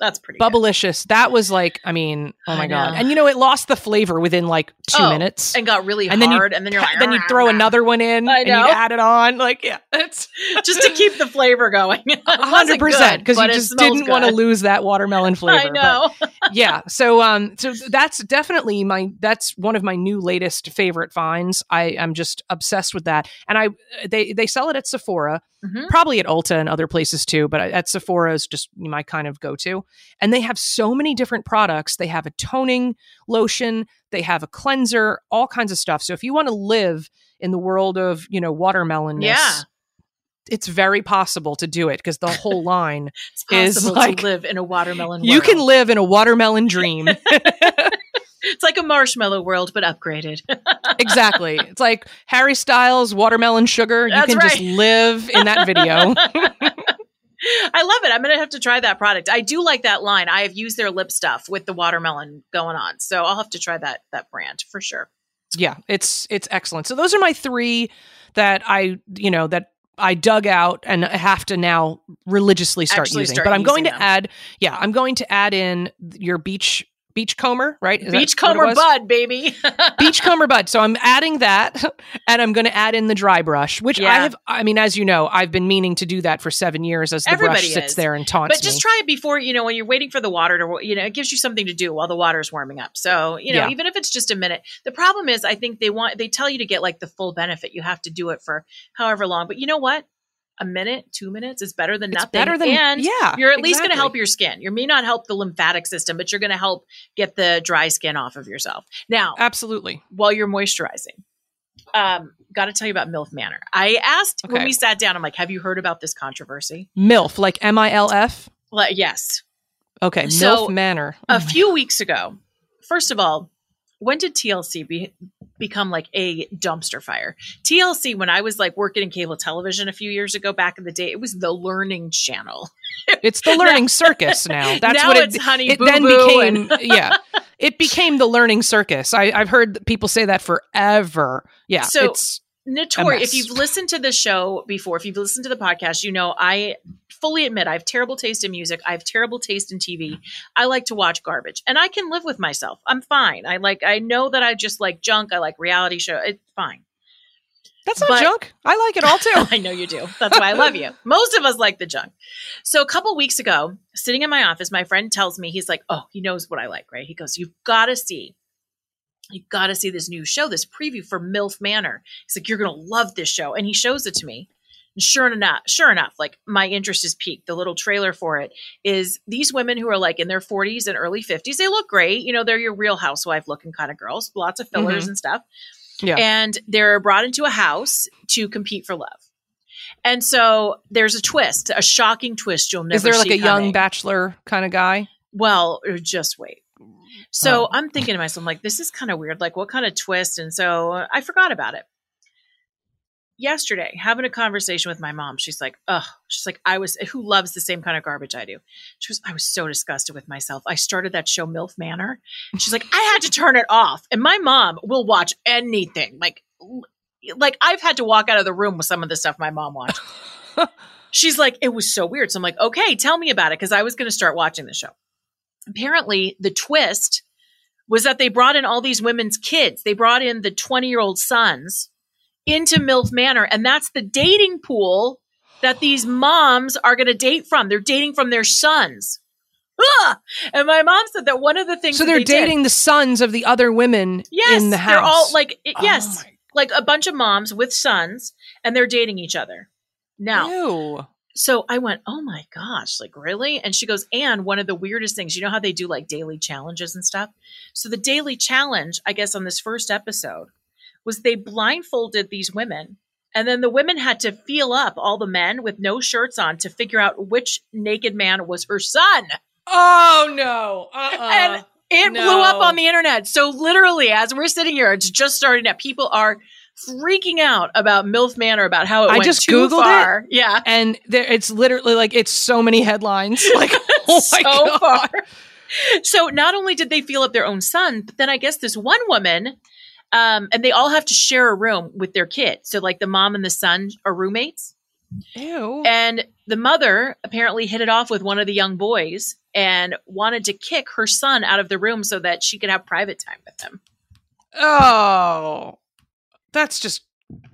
B: that's pretty good.
A: bubblicious that was like i mean oh my god and you know it lost the flavor within like two
B: Oh,
A: minutes,
B: and got really
A: And then you
B: and then you're like,
A: then you throw another one in and you add it on like yeah it's
B: just to keep the flavor going. It
A: A
B: wasn't
A: hundred percent because you just didn't want to lose that watermelon flavor.
B: I know.
A: Yeah, so um, so that's definitely my that's one of my new latest favorite finds. I am just obsessed with that, and I they they sell it at Sephora,
B: Mhm.
A: probably at Ulta and other places too, but at Sephora is just my kind of go to. And they have so many different products. They have a toning lotion, they have a cleanser, all kinds of stuff. So if you want to live in the world of you know watermelonness.
B: Yeah.
A: It's very possible to do it because the whole line is
B: possible
A: like-
B: to live in a watermelon.
A: you
B: world.
A: can live in a watermelon dream.
B: It's like a marshmallow world, but upgraded.
A: exactly. It's like Harry Styles, watermelon sugar. You
B: That's
A: can just live in that video.
B: I love it. I'm going to have to try that product. I do like that line. I have used their lip stuff with the watermelon going on, so I'll have to try that that brand for sure.
A: yeah, it's it's excellent. So those are my three that I, you know, that I dug out and have to now religiously start
B: Actually
A: using.
B: start
A: but I'm going to
B: them.
A: add, yeah, I'm going to add in your beach beachcomber, right? Is
B: Beachcomber bud, baby.
A: beachcomber bud. So I'm adding that, and I'm going to add in the dry brush, which I have. I mean, as you know, I've been meaning to do that for seven years. As the
B: Everybody
A: brush sits
B: is.
A: there and taunts
B: but just
A: me.
B: try it before you know when you're waiting for the water to you know it gives you something to do while the water's warming up so you know
A: Yeah.
B: even if it's just a minute the problem is i think they want they tell you to get like the full benefit you have to do it for however long but you know what a minute two minutes is better than
A: It's
B: nothing
A: better than
B: and
A: yeah.
B: you're at least going to help your skin you may not help the lymphatic system but you're going to help get the dry skin off of yourself now
A: Absolutely.
B: while you're moisturizing um got to tell you about milf manor i asked when we sat down i'm like have you heard about this controversy
A: MILF, like M I L F.
B: like yes
A: Okay,
B: So,
A: MILF Manor.
B: a few weeks ago. First of all, when did TLC be, become like a dumpster fire? TLC, when I was like working in cable television a few years ago, back in the day, it was the Learning Channel.
A: It's the learning circus now. That's
B: now
A: what
B: it's
A: it,
B: Honey
A: it
B: Boo
A: then
B: Boo
A: became.
B: and-
A: yeah, it became the learning circus. I, I've heard people say that forever. Yeah,
B: So-
A: it's
B: Notori, if you've listened to the show before, if you've listened to the podcast, you know I fully admit I have terrible taste in music. I have terrible taste in TV. I like to watch garbage, and I can live with myself. I'm fine. I like. I know that I just like junk. I like reality show. It's fine.
A: that's not
B: but-
A: junk. I like it all too.
B: I know you do. That's why I love you. Most of us like the junk. So a couple weeks ago, sitting in my office, my friend tells me he's like, "Oh, he knows what I like, right?" He goes, "You've got to see, you've got to see this new show, this preview for MILF Manor." He's like, "You're gonna love this show," and he shows it to me. And sure enough, sure enough, like my interest is peaked. The little trailer for it is these women who are like in their 40s and early 50s. They look great, you know, they're your real housewife looking kind of girls, lots of fillers and stuff
A: Yeah.
B: and they're brought into a house to compete for love. And so there's a twist, a shocking twist you'll never
A: Is there like a young bachelor kind of guy?
B: Well, just wait. So
A: Oh.
B: I'm thinking to myself, I'm like, this is kind of weird. Like, what kind of twist? And so uh, I forgot about it. Yesterday, having a conversation with my mom, she's like, "Ugh," she's like, "I was who loves the same kind of garbage I do." She was, "I was so disgusted with myself. I started that show MILF Manor." And she's like, "I had to turn it off." And my mom will watch anything, like, like I've had to walk out of the room with some of the stuff my mom watched. she's like, "It was so weird." So I'm like, "Okay, tell me about it," because I was going to start watching the show apparently the twist was that they brought in all these women's kids. They brought in the 20 year old sons into MILF Manor, and that's the dating pool that these moms are going to date from. They're dating from their sons. Ugh! And my mom said that one of the things
A: So they're
B: they did-
A: dating the sons of the other women
B: yes,
A: in the house.
B: they're all like it-
A: Oh
B: yes, like a bunch of moms with sons, and they're dating each other. Now,
A: Ew.
B: so I went, oh my gosh, like really? And she goes, and one of the weirdest things, you know how they do like daily challenges and stuff? So the daily challenge, I guess, on this first episode was they blindfolded these women. And then the women had to feel up all the men with no shirts on to figure out which naked man was her son.
A: Oh no. Uh-uh.
B: And it blew up on the internet. So literally, as we're sitting here, it's just starting up. People are freaking out about MILF Manor about how it
A: I
B: went
A: just
B: too
A: Googled it.
B: far. Yeah.
A: and there it's literally like it's so many headlines. Like oh my
B: so
A: god.
B: far. So not only did they feel up their own son, but then I guess this one woman, um, and they all have to share a room with their kid. So like the mom and the son are roommates.
A: Ew.
B: And the mother apparently hit it off with one of the young boys and wanted to kick her son out of the room so that she could have private time with him.
A: Oh. That's just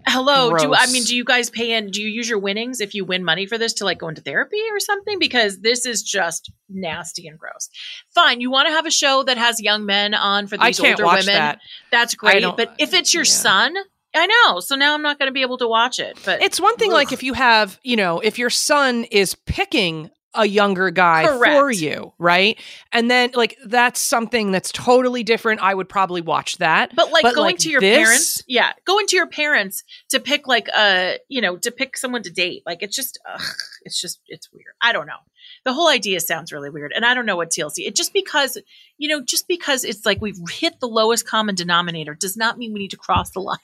B: Hello, do I mean do you guys pay in do you use your winnings if you win money for this to like go into therapy or something because this is just nasty and gross. Fine, you want to have a show that has young men on for these older women.
A: that.
B: That's great, but if it's your
A: yeah.
B: son, I know. So now I'm not going to be able to watch it. But
A: It's one thing like if you have, you know, if your son is picking a younger guy for you, right? And then like that's something that's totally different. I would probably watch that.
B: But like
A: But,
B: going
A: like,
B: to your
A: this-
B: parents, yeah, going to your parents to pick like a, you know, to pick someone to date. Like it's just, ugh, it's just, it's weird. I don't know. The whole idea sounds really weird, and I don't know what TLC. It just because, you know, just because it's like we've hit the lowest common denominator does not mean we need to cross the line.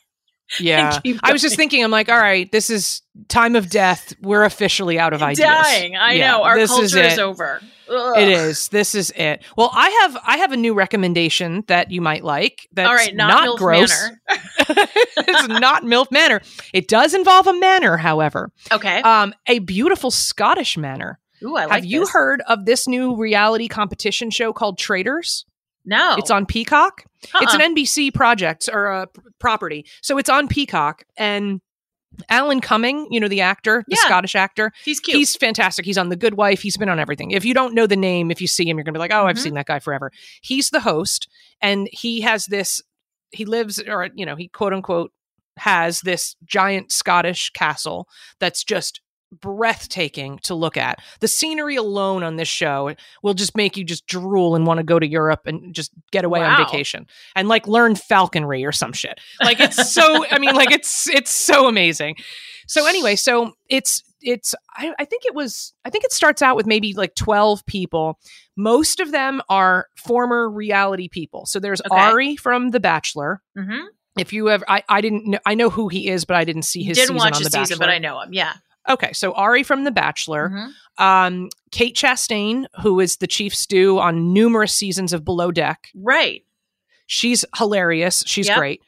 A: Yeah. I was just thinking, I'm like, all right, this is time of death. We're officially out of ideas.
B: Dying, I
A: Yeah,
B: know our
A: this
B: culture
A: is
B: is, over. Ugh.
A: It is. This is it. Well, I have I have a new recommendation that you might like. That's
B: All right, not,
A: not
B: MILF
A: gross. It's not MILF Manor. It does involve a manor, however.
B: Okay.
A: Um, a beautiful Scottish manor.
B: Ooh, I like
A: have you heard of this new reality competition show called Traitors?
B: No,
A: It's on Peacock. It's
B: Uh-uh.
A: an NBC project or a p- property. So it's on Peacock and Alan Cumming, you know the actor, the
B: Yeah.
A: Scottish actor.
B: He's cute.
A: He's fantastic. He's on The Good Wife. He's been on everything. If you don't know the name, if you see him, you're going to be like, "Oh, I've
B: Mhm.
A: seen that guy forever." He's the host and he has this he lives or you know, he quote unquote has this giant Scottish castle that's just breathtaking to look at. The scenery alone on this show will just make you just drool and want to go to Europe and just get away on vacation and like learn falconry or some shit. Like it's so I mean like it's it's so amazing. So anyway, so it's it's I, I think it was I think it starts out with maybe like 12 people. Most of them are former reality people. So there's
B: Okay.
A: Ari from The Bachelor.
B: Mhm.
A: If you ever I, I didn't know I know who he is, but I didn't see his
B: Didn't
A: season
B: watch The season, but I know him. Yeah.
A: Okay, so Ari from The Bachelor,
B: Mhm.
A: um, Kate Chastain, who is the chief stew on numerous seasons of Below Deck.
B: Right.
A: She's hilarious. She's
B: Yep.
A: great.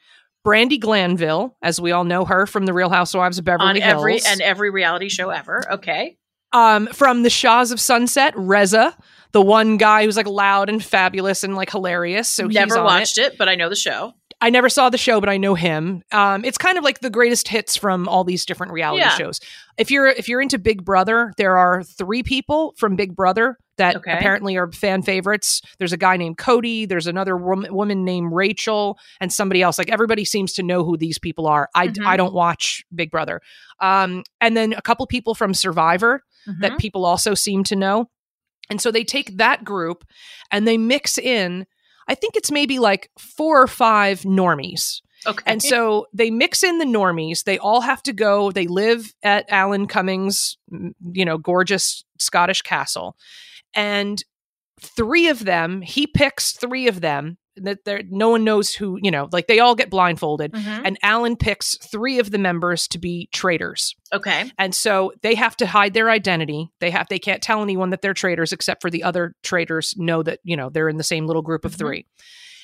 A: Brandi Glanville, as we all know her from The Real Housewives of Beverly
B: On
A: Hills.
B: every and every reality show ever. Okay.
A: um, from The Shahs of Sunset, Reza, the one guy who's like loud and fabulous and like hilarious. So he's
B: Never watched
A: it.
B: it. but I know the show.
A: I never saw the show, but I know him. Um, it's kind of like the greatest hits from all these different reality
B: Yeah.
A: shows. If you're if you're into Big Brother, there are three people from Big Brother that
B: Okay.
A: apparently are fan favorites. There's a guy named Cody. There's another woman, woman named Rachel, and somebody else. Like everybody seems to know who these people are. I
B: Mhm.
A: I don't watch Big Brother. Um, and then a couple people from Survivor that
B: Mhm.
A: people also seem to know. And so they take that group and they mix in. I think it's maybe like four or five normies.
B: okay.
A: And so they mix in the normies. They all have to go. They live at Alan Cummings, you know, gorgeous Scottish castle. And three of them, he picks three of them that there no one knows who, you know, like they all get blindfolded.
B: Mhm.
A: And Alan picks three of the members to be traitors.
B: okay.
A: And so they have to hide their identity. They have they can't tell anyone that they're traitors except for the other traitors know that, you know, they're in the same little group of
B: Mhm.
A: 3.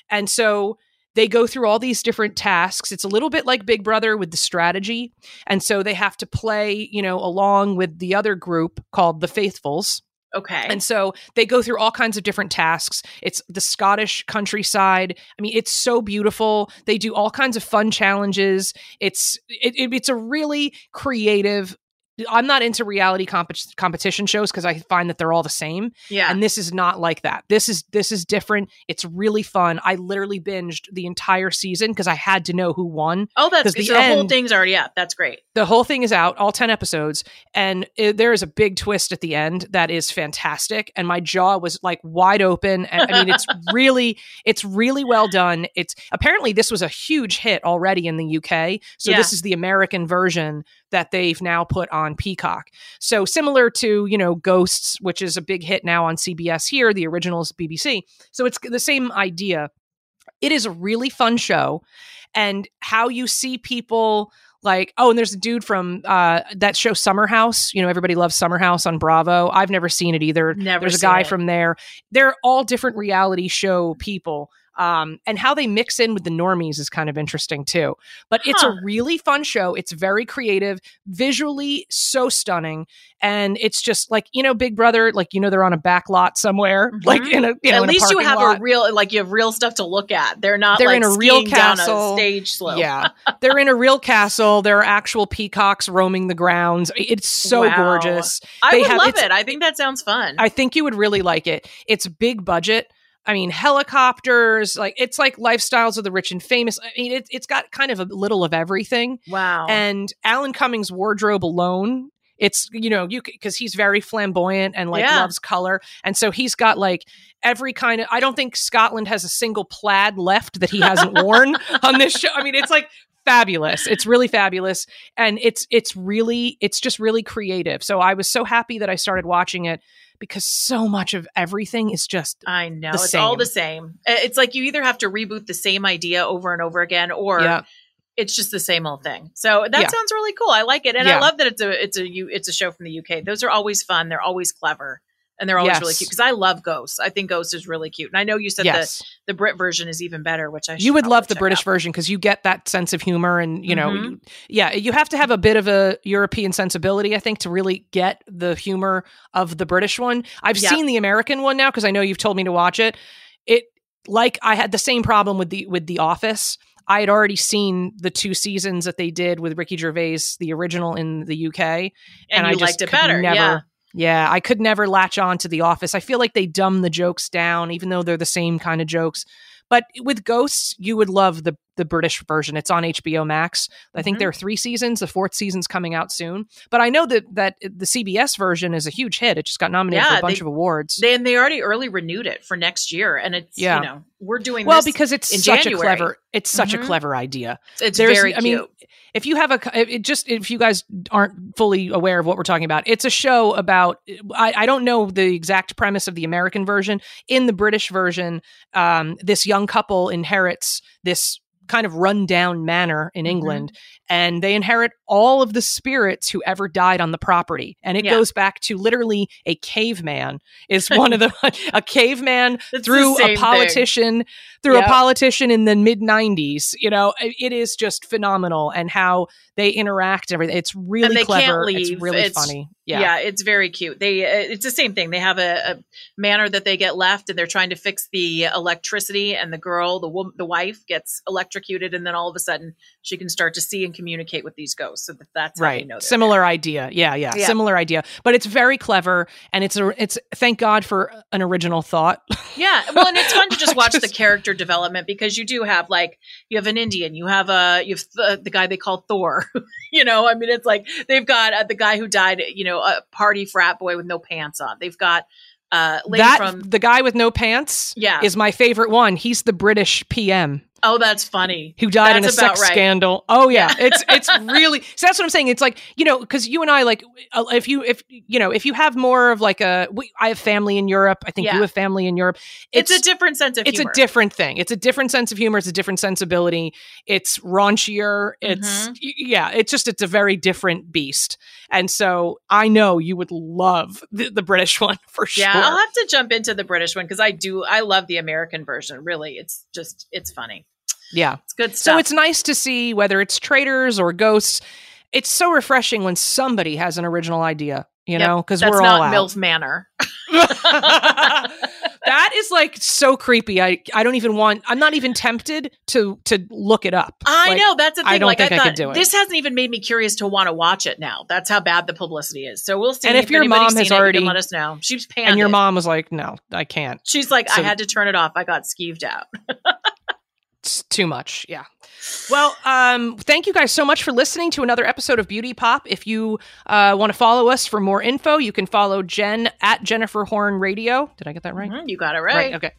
A: And so they go through all these different tasks. It's a little bit like Big Brother with the strategy. And so they have to play, you know, along with the other group called the Faithfuls.
B: Okay.
A: And so they go through all kinds of different tasks. It's the Scottish countryside. I mean, it's so beautiful. They do all kinds of fun challenges. It's it, it- it's a really creative. I'm not into reality comp- competition shows because I find that they're all the same,
B: yeah.
A: and this is not like that. This is this is different. It's really fun. I literally binged the entire season because I had to know who won.
B: oh, that's good.
A: the
B: So the whole thing's already up. That's great.
A: The whole thing is out, all 10 episodes, and it, there is a big twist at the end that is fantastic and my jaw was like wide open. And I mean it's really it's really well done. It's apparently this was a huge hit already in the UK. So
B: Yeah.
A: this is the American version that they've now put on Peacock. So similar to, you know, Ghosts, which is a big hit now on CBS here, the original is BBC. So it's the same idea. It is a really fun show and how you see people like oh and there's a dude from uh that show summer house you know everybody loves summer house on bravo i've never seen it either
B: Never
A: there's a guy
B: it.
A: from there they're all different reality show people um, and how they mix in with the normies is kind of interesting too but it's a really fun show it's very creative visually so stunning and it's just like you know big brother like you know they're on a back lot somewhere like
B: Mhm.
A: in a you know
B: At
A: in a
B: least you have
A: lot.
B: a real, like you have real stuff to look at. They're not
A: They're
B: like
A: in a real castle.
B: a stage slope.
A: Yeah. They're in a real castle. There are actual peacocks roaming the grounds. It's so
B: Wow.
A: gorgeous.
B: I
A: They
B: would
A: have-
B: love it. I think that sounds fun.
A: I think you would really like it. It's big budget. I mean, helicopters, like it's like lifestyles of the rich and famous. I mean, it, it's got kind of a little of everything.
B: wow.
A: And Alan Cummings' wardrobe alone, it's, you know, you because he's very flamboyant and like
B: Yeah.
A: loves color. And so he's got like every kind of, I don't think Scotland has a single plaid left that he hasn't worn on this show. I mean, it's like, fabulous it's really fabulous and it's it's really it's just really creative so i was so happy that i started watching it because so much of everything is just
B: I know. It's all the same. It's like you either have to reboot the same idea over and over again or
A: yeah
B: it's just the same old thing. So that
A: Yeah.
B: sounds really cool. I like it. And I love that it's a it's a it's a show from the UK. Those are always fun. They're always clever. And they're always really cute because I love Ghosts. I think Ghost is really cute. And I know you said
A: yes
B: the the Brit version is even better, which I
A: you would love the british
B: out.
A: version because you get that sense of humor and you know
B: Mhm.
A: you- yeah you have to have a bit of a european sensibility i think to really get the humor of the british one i've
B: Yeah.
A: seen the american one now because i know you've told me to watch it it like i had the same problem with the with the office I had already seen the two seasons that they did with Ricky Gervais, the original in the UK,
B: And,
A: and I just
B: liked it better.
A: never-
B: yeah.
A: Yeah, I could never latch on to The Office. I feel like they dumb the jokes down, even though they're the same kind of jokes. But with Ghosts, you would love the the British version. It's on HBO Max. I think
B: Mhm.
A: there are three seasons. The fourth season's coming out soon. But I know that that the CBS version is a huge hit. It just got nominated for a bunch
B: they-
A: of awards.
B: They and they already early renewed it for next year. And it's
A: Yeah.
B: you know, we're doing
A: well, because it's
B: in
A: such
B: January.
A: a clever. It's such
B: Mhm.
A: a clever idea.
B: it's
A: there's-
B: very
A: I
B: cute.
A: mean, if you have a it just if you guys aren't fully aware of what we're talking about it's a show about i, I don't know the exact premise of the american version in the british version um, this young couple inherits this kind of run down manor in
B: Mhm.
A: england and they inherit all of the spirits who ever died on the property and it
B: Yeah.
A: goes back to literally a caveman is one of the a caveman
B: It's
A: through a
B: thing.
A: politician through
B: Yep.
A: a politician in the mid 90s you know it- is just phenomenal and how they interact and everything it's really clever it's really
B: It's-
A: funny
B: Yeah.
A: yeah
B: it's very cute. They uh, it's the same thing. They have a, a manor that they get left, and they're trying to fix the electricity. And the girl, the wo- the wife, gets electrocuted, and then all of a sudden she can start to see and communicate with these ghosts. So that that's how
A: right
B: know. they're
A: similar idea yeah, yeah
B: Yeah.
A: similar idea but it's very clever and it's a it's thank god for an original thought.
B: Yeah, well, and it's fun to just watch the character development because you do have like you have an Indian, you have a you have the, the guy they call Thor. you know, I mean, it's like they've got uh, the guy who died. You know, a party frat boy with no pants on. They've got uh,
A: that
B: from
A: the guy with no pants
B: yeah.
A: is my favorite one he's the british pm
B: oh, that's funny.
A: who died in a sex
B: right.
A: scandal. Oh yeah, it's it's really so that's what I'm saying. It's like you know because you and I like uh, if you if you know if you have more of like a we, I have family in Europe. I think
B: Yeah.
A: you have family in Europe.
B: It's, a different sense of
A: it's
B: humor.
A: a different thing. It's a different sense of humor. It's a different sensibility. It's raunchier. It's
B: Mm-hmm.
A: yeah. It's just it's a very different beast. And so I know you would love the, the British one for sure.
B: Yeah, I'll have to jump into the British one because I do. I love the American version. Really, it's just it's funny.
A: Yeah.
B: It's good stuff.
A: So it's nice to see whether it's traitors or ghosts. It's so refreshing when somebody has an original idea, you
B: Yep,
A: know, because we're all out.
B: MILF Manor.
A: that is like so creepy. I I don't even want. I'm not even tempted to to look it up.
B: I
A: Like,
B: know that's the thing.
A: I don't
B: like
A: think I
B: I
A: could
B: thought
A: do it.
B: this hasn't even made me curious to want to watch it now. That's how bad the publicity is. So we'll see.
A: And if your mom has
B: seen it, you
A: already-
B: let us know. She's panned
A: And your mom was like, "No, I can't.
B: She's like,
A: So-
B: I had to turn it off. I got skeeved out.
A: It's too much." Yeah. Well, um, thank you guys so much for listening to another episode of Beauty Pop. If you uh, want to follow us for more info, you can follow Jen at Jennifer Horn Radio. Did I get that right?
B: Mhm, you got it right.
A: Okay.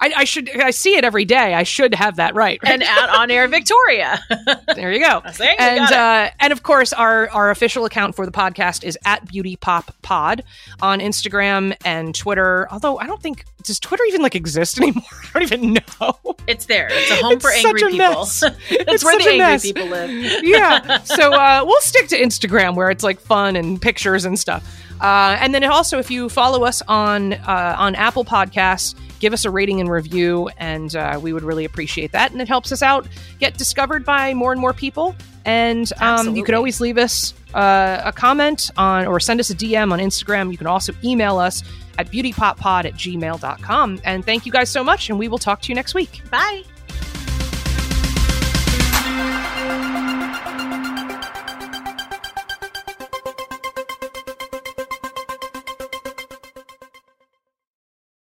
A: I, I, should. I see it every day. I should have that right. right?
B: And at on air Victoria.
A: there you go. And uh, and of course, our our official account for the podcast is at Beauty Pop Pod on Instagram and Twitter. Although I don't think does Twitter even like exist anymore. I don't even know.
B: It's there. It's a home it's for angry people.
A: That's
B: it's where the angry
A: mess.
B: people live.
A: yeah. So uh, we'll stick to Instagram where it's like fun and pictures and stuff. Uh, and then also, if you follow us on uh, on Apple Podcasts, give us a rating and review, and uh, we would really appreciate that. And it helps us out get discovered by more and more people. And um, you can always leave us uh, a comment on or send us a DM on Instagram. You can also email us at beautypoppod at gmail.com. And thank you guys so much, and we will talk to you next week.
B: Bye.